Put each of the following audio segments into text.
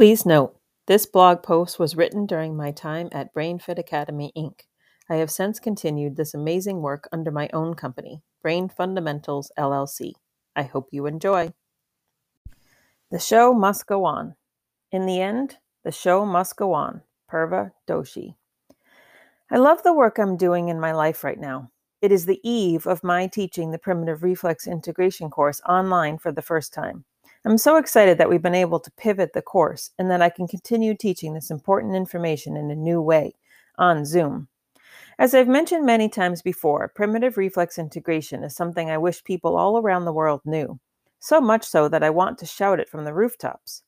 Please note, this blog post was written during my time at BrainFit Academy, Inc. I have since continued this amazing work under my own company, Brain Fundamentals LLC. I hope you enjoy. The show must go on. In the end, the show must go on. Purva Doshi. I love the work I'm doing in my life right now. It is the eve of my teaching the primitive reflex integration course online for the first time. I'm so excited that we've been able to pivot the course and that I can continue teaching this important information in a new way on Zoom. As I've mentioned many times before, primitive reflex integration is something I wish people all around the world knew, so much so that I want to shout it from the rooftops.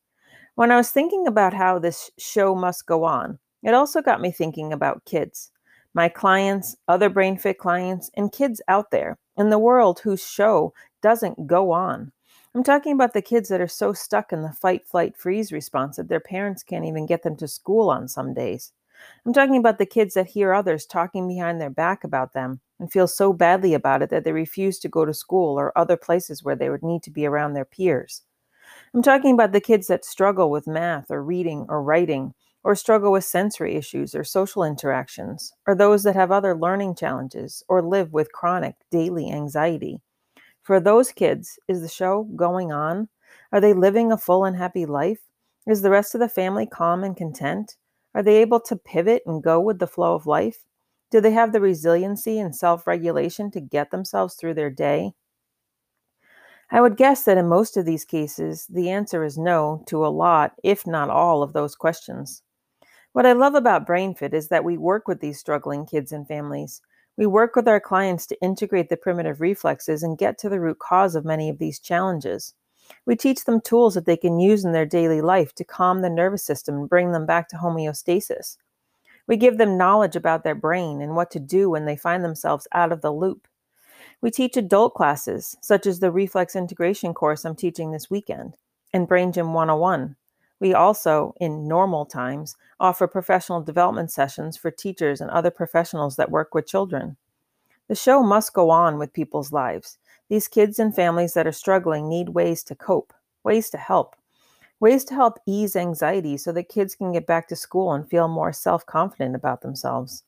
When I was thinking about how this show must go on, it also got me thinking about kids, my clients, other BrainFit clients, and kids out there in the world whose show doesn't go on. I'm talking about the kids that are so stuck in the fight, flight, freeze response that their parents can't even get them to school on some days. I'm talking about the kids that hear others talking behind their back about them and feel so badly about it that they refuse to go to school or other places where they would need to be around their peers. I'm talking about the kids that struggle with math or reading or writing or struggle with sensory issues or social interactions, or those that have other learning challenges or live with chronic daily anxiety. For those kids, is the show going on? Are they living a full and happy life? Is the rest of the family calm and content? Are they able to pivot and go with the flow of life? Do they have the resiliency and self regulation to get themselves through their day? I would guess that in most of these cases, the answer is no to a lot, if not all, of those questions. What I love about BrainFit is that we work with these struggling kids and families. We work with our clients to integrate the primitive reflexes and get to the root cause of many of these challenges. We teach them tools that they can use in their daily life to calm the nervous system and bring them back to homeostasis. We give them knowledge about their brain and what to do when they find themselves out of the loop. We teach adult classes, such as the reflex integration course I'm teaching this weekend, and Brain Gym 101. We also, in normal times, offer professional development sessions for teachers and other professionals that work with children. The show must go on with people's lives. These kids and families that are struggling need ways to cope, ways to help, ways to help ease anxiety so that kids can get back to school and feel more self confident about themselves,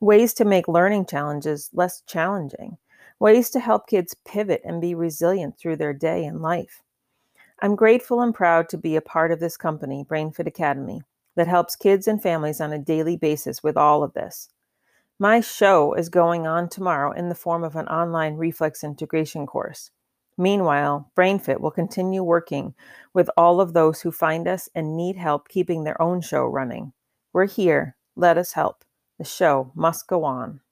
ways to make learning challenges less challenging, ways to help kids pivot and be resilient through their day and life. I'm grateful and proud to be a part of this company, BrainFit Academy, that helps kids and families on a daily basis with all of this. My show is going on tomorrow in the form of an online reflex integration course. Meanwhile, BrainFit will continue working with all of those who find us and need help keeping their own show running. We're here. Let us help. The show must go on.